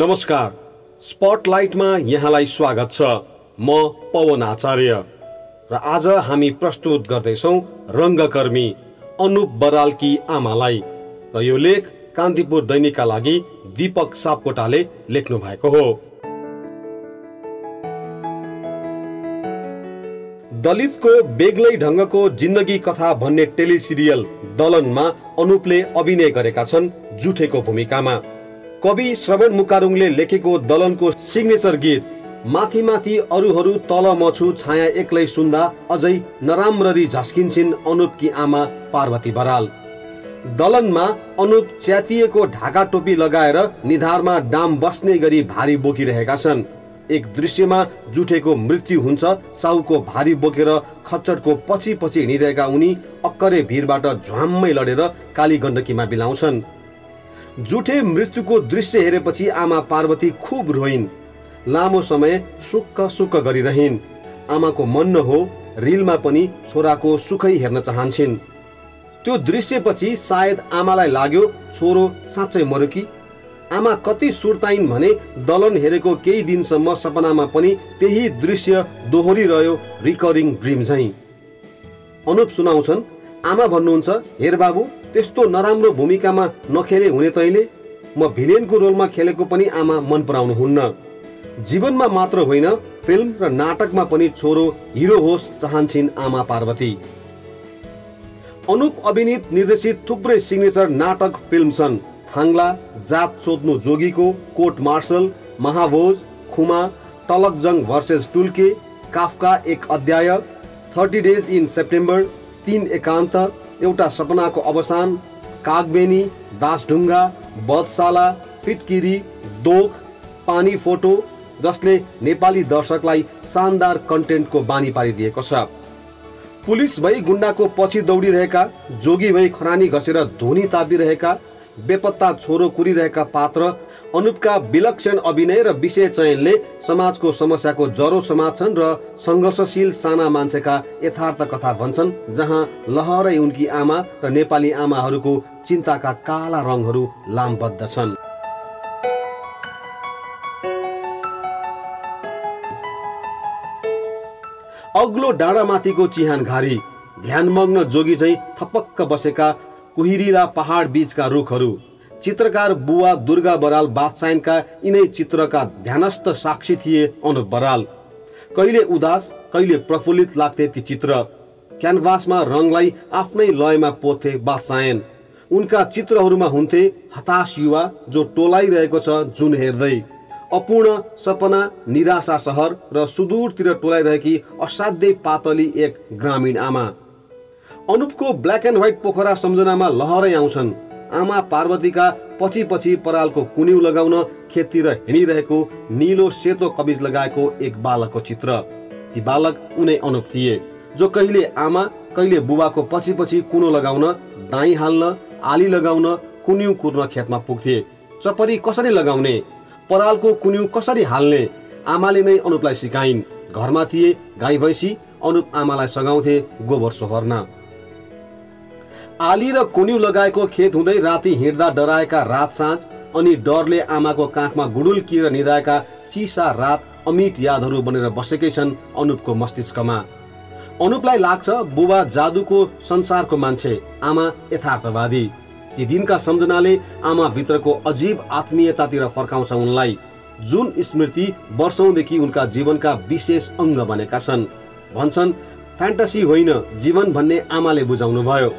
नमस्कार। स्पटलाइटमा यहाँलाई स्वागत छ। म पवन आचार्य। र आज हामी प्रस्तुत गर्दैछौँ रङ्गकर्मी अनुप बरालकी आमालाई। र यो लेख कान्तिपुर दैनिकका लागि दीपक सापकोटाले लेख्नु भएको हो। दलितको बेग्लै ढङ्गको जिन्दगी कथा भन्ने टेलिसिरियल दलनमा अनुपले अभिनय गरेका छन् जुठेको भूमिकामा। कवि श्रवण मुकारुङले लेखेको दलनको सिग्नेचर गीत माथि माथि अरूहरू तल मछु छाया एक्लै सुन्दा अझै नराम्ररी झस्किन्छन् अनुपकी आमा पार्वती बराल। दलनमा अनुप च्यातिएको ढाका टोपी लगाएर निधारमा डाम बस्ने गरी भारी बोकिरहेका छन्। एक दृश्यमा जुठेको मृत्यु हुन्छ साहुको भारी बोकेर खच्चडको पछि पछि हिँडिरहेका उनी अक्करे भिरबाट झ्वाम्मै लडेर काली गण्डकीमा बिलाउँछन्। जुठे मृत्युको दृश्य हेरेपछि आमा पार्वती खुब रोइन्। लामो समय सुक्ख सुक्ख गरिरहन्। आमाको मन न हो रिलमा पनि छोराको सुखै हेर्न चाहन्छन्। त्यो दृश्यपछि सायद आमालाई लाग्यो छोरो साँच्चै मर्यो कि? आमा कति सुर्ताइन् भने दलन हेरेको केही दिनसम्म सपनामा पनि त्यही दृश्य दोहोरिरह्यो रिकरिङ ड्रिम झैँ। अनुप सुनाउँछन् आमा भन्नुहुन्छ हेर बाबु त्यस्तो नराम्रो भूमिकामा नखेले हुने तैले म भिलेनको रोलमा खेलेको पनि आमा मन पराउनुहुन्न जीवनमा मात्र होइन फिल्म र नाटकमा पनि छोरो हिरो होस् चाहन्छन् आमा पार्वती। अनुप अभिनीत निर्देशित थुप्रै सिग्नेचर नाटक फिल्म छन्। थाङ्ला जात सोध्नु जोगीको कोर्ट मार्शल महाभोज खुमा टलकजङ भर्सेस टुल्के काफका एक अध्याय थर्टी डेज इन सेप्टेम्बर तिन एकान्त एउटा सपनाको अवसान कागबेनी दासढुङ्गा बधशाला फिटकिरी दोख पानी फोटो जसले नेपाली दर्शकलाई शानदार कन्टेन्टको बानी पारिदिएको छ। पुलिस भई गुन्डाको पछि दौडिरहेका जोगी भई खरानी घसेर धुनी तापिरहेका बेपत्ता छोरो कुरिरहेका पात्र अनुपका विलक्षण अभिनय र विषय चयनले समाजको समस्याको जरो समात्छन् र सङ्घर्षशील साना मान्छेका यथार्थ कथा भन्छन् जहाँ लहरै उनकी आमा र नेपाली आमाहरूको चिन्ताका काला रङहरू लामबद्ध छन्। अग्लो डाँडामाथिको चिहान घारी ध्यानमग्न जोगी झै थपक्क बसेका कुहिरिला पहाड बीचका रुखहरू चित्रकार बुवा दुर्गा बराल बादशाहका यिनै चित्रका ध्यानस्थ साक्षी थिए अनुप बराल। कहिले उदास कहिले प्रफुल्लित लाग्थे ती चित्र। क्यानभासमा रङलाई आफ्नै लयमा पोथे बादशायन उनका चित्रहरूमा हुन्थे हताश युवा जो टोलाइरहेको छ जुन हेर्दै। अपूर्ण सपना निराशा सहर र सुदूरतिर टोलाइरहेकी असाध्यै पातली एक ग्रामीण आमा। अनुपको ब्ल्याक एन्ड व्हाइट पोखरा सम्झनामा लहरै आउँछन्। आमा पार्वतीका पछि पछि परालको कुन्यु लगाउन खेततिर हिँडिरहेको निलो सेतो कमिज लगाएको एक बालकको चित्र। ती बालक उनै अनुप थिए। जो कहिले आमा कहिले बुबाको पछि पछि कुनो लगाउन दाई हाल्न आली लगाउन कुन्यु कुर्न खेतमा पुग्थे। चपरी कसरी लगाउने? परालको कुन्यु कसरी हाल्ने? आमाले नै अनुपलाई सिकाइन्। घरमा थिए गाई भैँसी अनुप आमालाई सघाउँथे गोबर सोहर्न। आली र कुन्यु लगाएको खेत हुँदै राति हिँड्दा डराएका रात साँझ अनि डरले आमाको काखमा गुडुल्किएर निधाएका चिसा रात अमिट यादहरू बनेर बसेकै छन् अनुपको मस्तिष्कमा। अनुपलाई लाग्छ बुबा जादुको संसारको मान्छे आमा यथार्थवादी। ती दिनका सम्झनाले आमा भित्रको अजीब आत्मीयतातिर फर्काउँछ उनलाई। जुन स्मृति वर्षौंदेखि उनका जीवनका विशेष अङ्ग बनेका छन्। भन्छन् फ्यान्टासी होइन जीवन भन्ने आमाले बुझाउनु भयो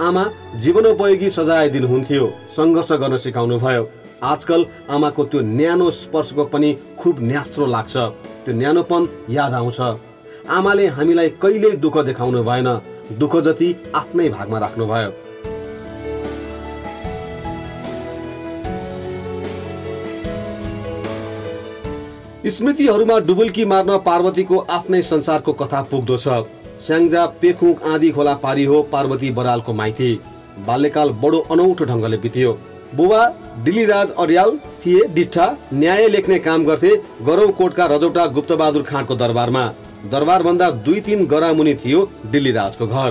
आमा जीवनोपयोगी सजाय दिनुहुन्थ्यो सङ्घर्ष गर्न सिकाउनु भयो। आजकल आमाको त्यो न्यानो स्पर्शको पनि खुब न्यास्रो लाग्छ। त्यो न्यानोपन याद आउँछ। आमाले हामीलाई कहिल्यै दुःख देखाउनु भएन। दुःख जति आफ्नै भागमा राख्नु भयो स्मृतिहरूमा डुबुल्की मार्न पार्वतीको आफ्नै संसारको कथा पुग्दो छ। स्याङ्जा पेखुक आँधी खोला पारी हो पार्वती बरालको माइती। बाल्यकाल बडो अनौठो ढङ्गले बित्यो। बुबा दिल्लीराज अर्याल थिए डिठा न्याय लेख्ने काम गर्थे गरौँ कोटका रजौटा गुप्तबहादुर खाँडको दरबारमा। दरबारभन्दा दुई तिन गरामुनि थियो दिल्लीराजको घर।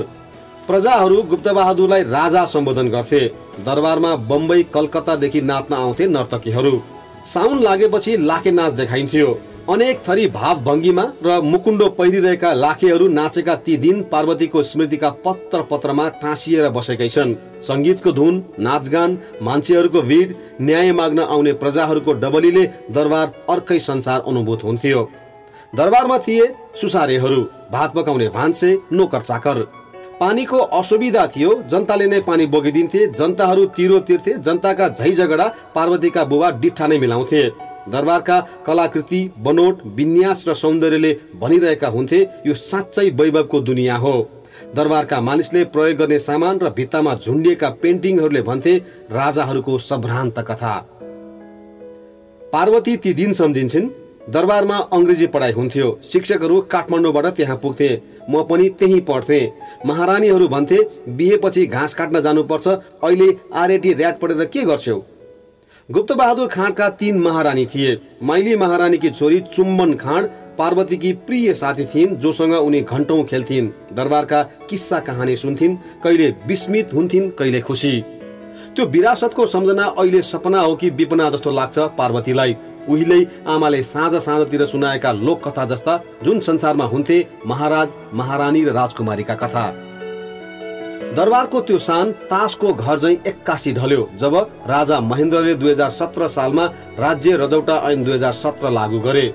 प्रजाहरू गुप्तबहादुरलाई राजा सम्बोधन गर्थे। दरबारमा बम्बई कलकत्तादेखि नाच्न आउँथे नर्तकीहरू। साउन लागेपछि लाखे नाच देखाइन्थ्यो। अनेक थरी भाव भङ्गीमा र मुकुण्डो पहिरिरहेका लाखेहरू नाचेका ती दिन पार्वतीको स्मृतिका पत्र पत्रमा टाँसिएर बसेकै छन्। सङ्गीतको धुन नाचगान मान्छेहरूको भिड न्याय माग्न आउने प्रजाहरूको डबलीले दरबार अर्कै संसार अनुभूत हुन्थ्यो। दरबारमा थिए सुसारेहरू भात पकाउने भान्से नोकर चाकर। पानीको असुविधा थियो जनताले नै पानी बोकिदिन्थे जनताहरू तिरो तिर्थे जनताका झै झगडा पार्वतीका बुबा डिठा नै मिलाउँथे। दरबारका कलाकृति बनोट विन्यास र सौन्दर्यले भनिरहेका हुन्थे यो साँच्चै वैभवको दुनियाँ हो। दरबारका मानिसले प्रयोग गर्ने सामान र भित्तामा झुन्डिएका पेन्टिङहरूले भन्थे राजाहरूको सभ्रान्त कथा। पार्वती ती दिन सम्झिन्छन् दरबारमा अङ्ग्रेजी पढाइ हुन्थ्यो। शिक्षकहरू काठमाडौँबाट त्यहाँ पुग्थे। म पनि त्यहीँ पढ्थेँ। महारानीहरू भन्थे बिहेपछि घाँस काट्न जानुपर्छ अहिले आरएटी ऱ्याट पढेर के गर्छौ? गुप्तबहादुर खाँडका तीन महारानी थिए। माइली महारानीकी छोरी चुम्बन खाँड पार्वतीकी प्रिय साथी थिइन् जोसँग उनी घन्टौँ खेल्थिन्। दरबारका किस्सा कहानी सुन्थिन् कहिले विस्मित हुन्थिन् कहिले खुसी त्यो विरासतको सम्झना अहिले सपना हो कि विपना जस्तो लाग्छ पार्वतीलाई। उहिले आमाले साँझ साँझतिर सुनाएका लोककथा जस्ता जुन संसारमा हुन्थे महाराज महारानी र राजकुमारीका कथा। दरबारको त्यो सान तासको घर झै एक्कासी ढल्यो जब राजा महेन्द्रले दुई हजार सत्र सालमा राज्य रजौटा ऐन दुई हजार सत्र लागू गरे।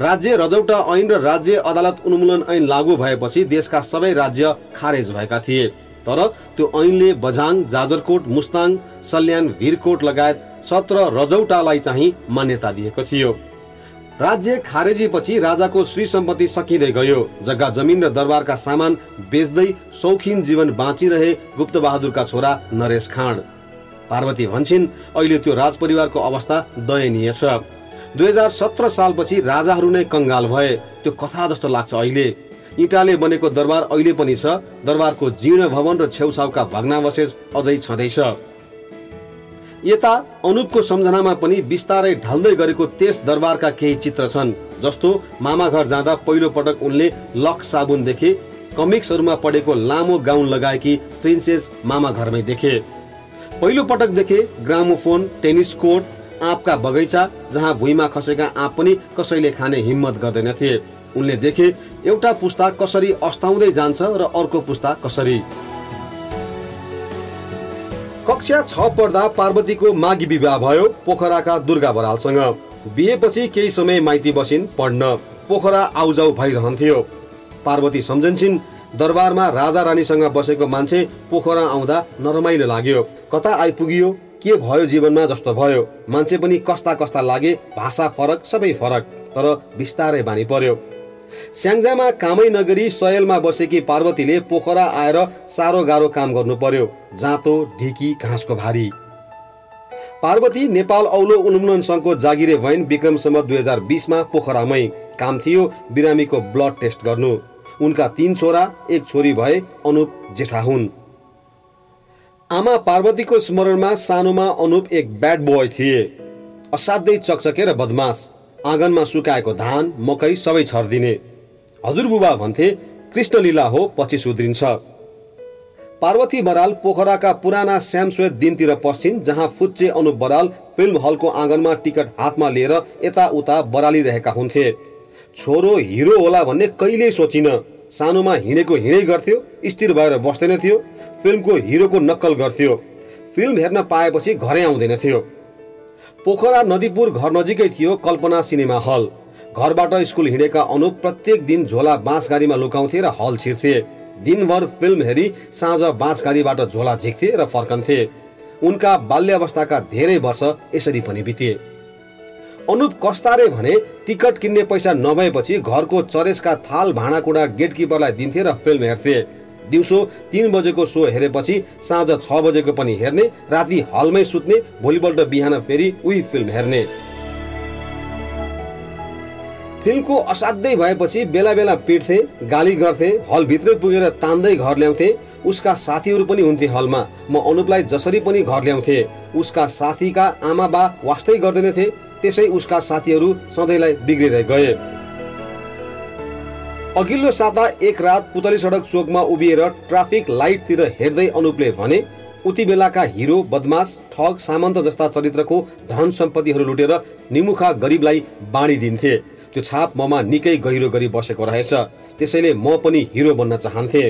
राज्य रजौटा ऐन र राज्य अदालत उन्मूलन ऐन लागू भएपछि देशका सबै राज्य खारेज भएका थिए। तर त्यो ऐनले बझाङ जाजरकोट मुस्ताङ सल्यान भिरकोट लगायत सत्र रजौटालाई चाहिँ मान्यता दिएको थियो। राज्य खारेजीपछि राजाको श्री सम्पत्ति सकिँदै गयो। जग्गा जमिन र दरबारका सामान बेच्दै सौखिन जीवन बाँचिरहे गुप्त बहादुरका छोरा नरेश खाँड। पार्वती भन्छन् अहिले त्यो राजपरिवारको अवस्था दयनीय छ। दुई हजार सत्र सालपछि राजाहरू नै कङ्गाल भए। त्यो कथा जस्तो लाग्छ अहिले। इँटाले बनेको दरबार अहिले पनि छ। दरबारको जीर्ण भवन र छेउछाउका भग्नावशेष अझै छँदैछ। यता अनुपको सम्झनामा पनि बिस्तारै ढल्दै गरेको त्यस दरबारका केही चित्र छन् जस्तो मामा घर जाँदा पहिलो पटक उनले लक साबुन देखे कमिक्सहरूमा पढेको लामो गाउन लगाएकी प्रिन्सेस मामा घरमै देखे। पहिलो पटक देखे ग्रामोफोन टेनिस कोर्ट आँपका बगैँचा जहाँ भुइँमा खसेका आँप पनि कसैले खाने हिम्मत गर्दैनथे उनले देखे एउटा पुस्ता कसरी अस्ताउँदै जान्छ र अर्को पुस्ता कसरी? कक्षा छ पढ्दा पार्वतीको माघी विवाह भयो पोखराका दुर्गा बरालसँग। बिहेपछि केही समय माइती बसिन् पढ्न। पोखरा आउजाउ भइरहन्थ्यो। पार्वती सम्झन्छन् दरबारमा राजा रानीसँग बसेको मान्छे पोखरा आउँदा नरमाइलो लाग्यो। कता आइपुगियो के भयो जीवनमा जस्तो भयो। मान्छे पनि कस्ता कस्ता लागे भाषा फरक सबै फरक। तर बिस्तारै बानी पर्यो। स्याङ्जामा कामै नगरी सयलमा बसेकी पार्वतीले पोखरा आएर साह्रो गाह्रो काम गर्नु पर्यो जाँतो ढिकी घाँसको भारी। पार्वती नेपाल औलो उन्मूलन सङ्घको जागिरे भइन् विक्रमसम्म दुई हजार बिसमा पोखरामै काम थियो बिरामीको ब्लड टेस्ट गर्नु। उनका तीन छोरा एक छोरी भए अनुप जेठा हुन्। आमा पार्वतीको स्मरणमा सानोमा अनुप एक ब्याड बोय थिए। असाध्यै चकचके र बदमास। आँगनमा सुकाएको धान मकै सबै छरिदिने। हजुरबुबा भन्थे कृष्णलीला हो पछि सुध्रिन्छ। पार्वती बराल पोखराका पुराना श्यामश्वेत दिनतिर पस्छिन् जहाँ फुच्चे अनुप बराल फिल्म हलको आँगनमा टिकट हातमा लिएर यताउता बरालिरहेका हुन्थे। छोरो हिरो होला भन्ने कहिल्यै सोचिन। सानोमा हिँडेको हिँडै गर्थ्यो स्थिर भएर बस्दैन थियो। फिल्मको हिरोको नक्कल गर्थ्यो। फिल्म हेर्न पाएपछि घरै आउँदैन थियो। पोखरा नदीपुर घर नजिकै थियो कल्पना सिनेमा हल। घरबाट स्कुल हिँडेका अनुप प्रत्येक दिन झोला बाँस गाडीमा लुकाउँथे र हल छिर्थे। दिनभर फिल्म हेरी साँझ बाँस गाडीबाट झोला झिक्थे र फर्कन्थे। उनका बाल्यावस्थाका धेरै वर्ष यसरी पनि बिते। अनुप कस्तारे भने टिकट किन्ने पैसा नभएपछि घरको चरेसका थाल भाँडाकुँडा गेटकिपरलाई दिन्थे र फिल्म हेर्थे। दिउँसो तिन बजेको सो हेरेपछि साँझ छ बजेको पनि हेर्ने राति हलमै सुत्ने भोलिपल्ट बिहान फेरि उही फिल्म हेर्ने। फिल्मको असाध्यै भएपछि बेला बेला पिट्थे गाली गर्थे हलभित्रै पुगेर तान्दै घर ल्याउँथे। उसका साथीहरू पनि हुन्थे हलमा। म अनुपलाई जसरी पनि घर ल्याउँथे उसका साथीका आमा बा वास्तै गर्दैनथे त्यसै उसका साथीहरू सधैँलाई बिग्रिँदै गए। अघिल्लो साता एक रात पुतली सडक चोकमा उभिएर ट्राफिक लाइटतिर हेर्दै अनुपले भने उति बेलाका हिरो बदमास ठग सामन्त जस्ता चरित्रको धन सम्पत्तिहरू लुटेर निमुखा गरिबलाई बाँडिदिन्थे। त्यो छाप ममा निकै गहिरो गरी बसेको रहेछ। त्यसैले म पनि हिरो बन्न चाहन्थे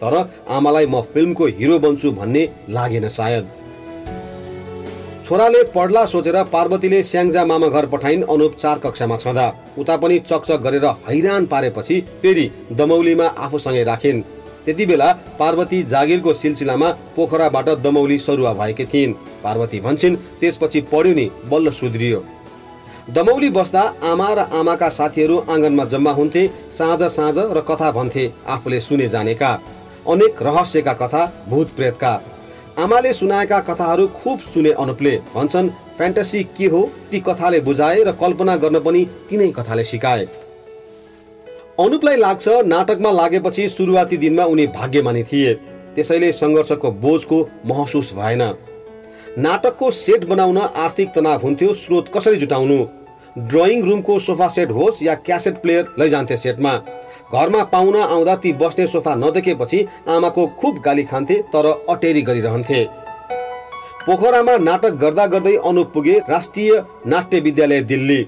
तर आमालाई म फिल्मको हिरो बन्छु भन्ने लागेन सायद। छोराले पढ्ला सोचेर पार्वतीले स्याङ्जा मामा घर पठाइन् अनुप चार कक्षामा छँदा। उता पनि चकचक गरेर हैरान पारेपछि फेरि दमौलीमा आफूसँगै राखिन्। त्यति बेला पार्वती जागिरको सिलसिलामा पोखराबाट दमौली सरुवा भएकी थिइन्। पार्वती भन्छन् त्यसपछि पढ्यो नि बल्ल सुध्रियो। दमौली बस्दा आमा र आमाका साथीहरू आँगनमा जम्मा हुन्थे साँझ साँझ र कथा भन्थे आफूले सुने जानेका। अनेक रहस्यका कथा भूत प्रेतका आमाले सुनाएका कथाहरू खुब सुने अनुपले भन्छन् फ्यान्टसी के हो? ती कथाले बुझाए र कल्पना गर्न पनि तिनै कथाले सिकाए। अनुपलाई लाग्छ नाटकमा लागेपछि सुरुवाती दिनमा उनी भाग्यमानी थिए। त्यसैले सङ्घर्षको बोझको महसुस भएन। नाटकको सेट बनाउन आर्थिक तनाव हुन्थ्यो स्रोत कसरी जुटाउनु? ड्रइङ रुमको सोफा सेट होस् या क्यासेट प्लेयर लैजान्थे सेटमा। घरमा पाहुना आउँदा ती बस्ने सोफा नदेखेपछि आमाको खुब गाली खान्थे तर अटेरी गरिरहन्थे। पोखरामा नाटक गर्दा गर्दै अनुप पुगे राष्ट्रिय नाट्य विद्यालय दिल्ली।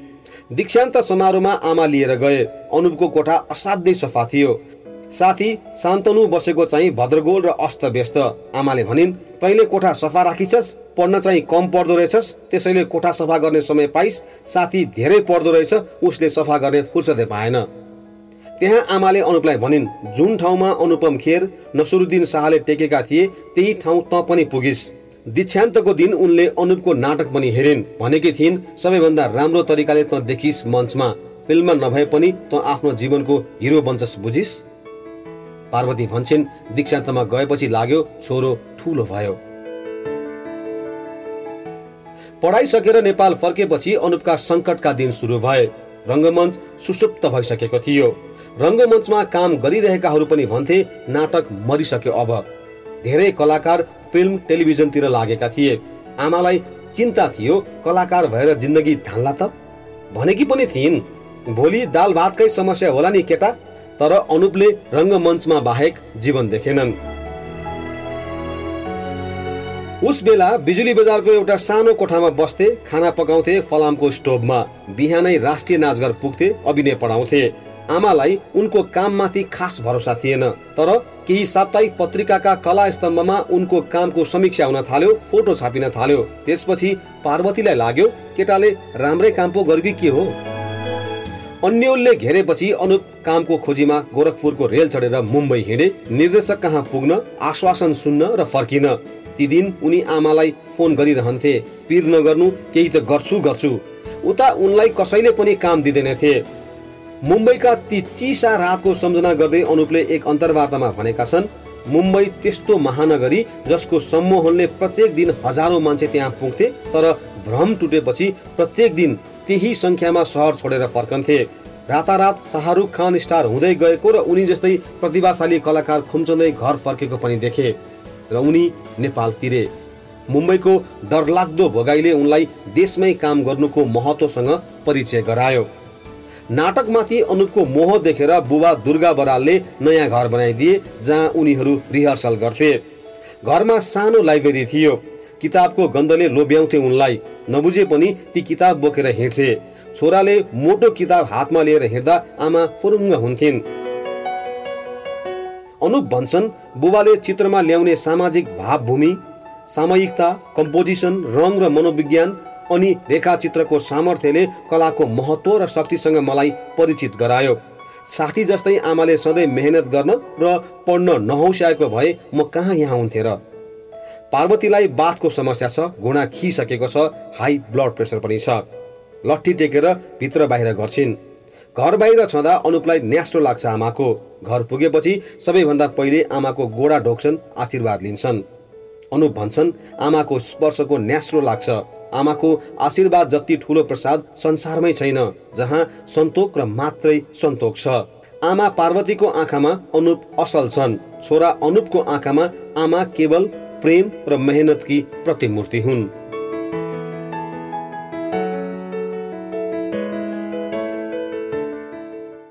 दीक्षान्त समारोहमा आमा लिएर गए। अनुपको कोठा असाध्यै सफा थियो। साथी शान्तनु बसेको चाहिँ भद्रगोल र अस्त व्यस्त। आमाले भनिन् तैँले कोठा सफा राखिछस्? पढ्न चाहिँ कम पढ्दो रहेछस्? त्यसैले कोठा सफा गर्ने समय पाइस्। साथी धेरै पढ्दो रहेछ उसले सफा गर्ने फुर्सदै पाएन। त्यहाँ आमाले अनुपलाई भनिन् जुन ठाउँमा अनुपम खेर नसरुद्दिन शाहले टेकेका थिए त्यही ठाउँ त पनि पुगिस्। दीक्षान्तको दिन उनले अनुपको नाटक पनि हेरिन्। भनेकी थिइन् सबैभन्दा राम्रो तरिकाले त देखिस् मञ्चमा। फिल्ममा नभए पनि त आफ्नो जीवनको हिरो बन्छस् बुझिस्? पार्वती भन्छन् दीक्षान्तमा गएपछि लाग्यो छोरो ठुलो भयो। पढाइ सकेर नेपाल फर्केपछि अनुपका सङ्कटका दिन सुरु भए। रङ्गमञ्च सुसुप्त भइसकेको थियो। रङ्गमञ्चमा काम गरिरहेकाहरू पनि भन्थे नाटक मरिसक्यो अब। धेरै कलाकार फिल्म टेलिभिजनतिर लागेका थिए। आमालाई चिन्ता थियो कलाकार भएर जिन्दगी धान्ला त? भनेकी पनि थिइन् भोलि दाल भातकै समस्या होला नि केटा। तर अनुपले रङ्गमञ्चमा बाहेक जीवन देखेनन्। उस बेला बिजुली बजारको एउटा सानो कोठामा बस्थे खाना पकाउँथे फलामको स्टोभमा। बिहानै राष्ट्रिय नाचघर पुग्थे अभिनय पढाउँथे। आमालाई उनको काममाथि खास भरोसा थिएन। तर केही साप्ताहिक पत्रिकाका कला स्तम्भमा उनको कामको समीक्षा हुन थाल्यो फोटो छापिन थाल्यो। त्यसपछि पार्वतीलाई लाग्यो केटाले राम्रै काम पो गर्यो के हो? अन्यलले घेरेपछि अनुप कामको खोजीमा गोरखपुरको रेल चढेर मुम्बई हिँडे। निर्देशक कहाँ पुग्न आश्वासन सुन्न र फर्किन। ती दिन उनी आमालाई फोन गरिरहन्थे पिर नगर्नु केही त गर्छु गर्छु। उता उनलाई कसैले पनि काम दिँदैनथे मुम्बईका ती चिसा रातको सम्झना गर्दै अनुपले एक अन्तर्वार्तामा भनेका छन् मुम्बई त्यस्तो महानगरी जसको सम्मोहनले प्रत्येक दिन हजारौँ मान्छे त्यहाँ पुग्थे तर भ्रम टुटेपछि प्रत्येक दिन त्यही सङ्ख्यामा सहर छोडेर फर्कन्थे। रातारात शाहरुख खान स्टार हुँदै गएको र उनी जस्तै प्रतिभाशाली कलाकार खुम्चँदै घर फर्केको पनि देखे र उनी नेपाल फिरे। मुम्बईको डरलाग्दो भोगाईले उनलाई देशमै काम गर्नुको महत्वसँग परिचय गरायो। नाटकमाथि अनुपको मोह देखेर बुबा दुर्गा बरालले नयाँ घर बनाइदिए जहाँ उनीहरू रिहर्सल गर्थे। घरमा सानो लाइब्रेरी थियो। किताबको गन्धले लोभ्याउँथे उनलाई। नबुझे पनि ती किताब बोकेर हिँड्थे। छोराले मोटो किताब हातमा लिएर हिँड्दा आमा फुरुङ्ग हुन्थिन्। अनुप भन्छन् बुबाले चित्रमा ल्याउने सामाजिक भावभूमि सामयिकता कम्पोजिसन रङ र मनोविज्ञान अनि रेखाचित्रको सामर्थ्यले कलाको महत्व र शक्तिसँग मलाई परिचित गरायो। साथी जस्तै आमाले सधैँ मेहनत गर्न र पढ्न नहौस्याएको भए म कहाँ यहाँ हुन्थे र? पार्वतीलाई बाथको समस्या छ घुँडा खिसकेको छ हाई ब्लड प्रेसर पनि छ। लट्ठी टेकेर भित्र बाहिर गर्छिन् घर बाहिर छँदा अनुपलाई न्यास्रो लाग्छ आमाको। घर पुगेपछि सबैभन्दा पहिले आमाको गोडा ढोक्छन् आशीर्वाद लिन्छन्। अनुप भन्छन् आमाको स्पर्शको न्यास्रो लाग्छ। आमाको आशीर्वाद जति ठुलो प्रसाद संसारमै छैन जहाँ सन्तोक र मात्रै सन्तोक छ। आमा पार्वतीको आँखामा अनुप असल छन्। छोरा अनुपको आँखामा आमा केवल प्रेम र मेहनत की प्रतिमूर्ति हुन्।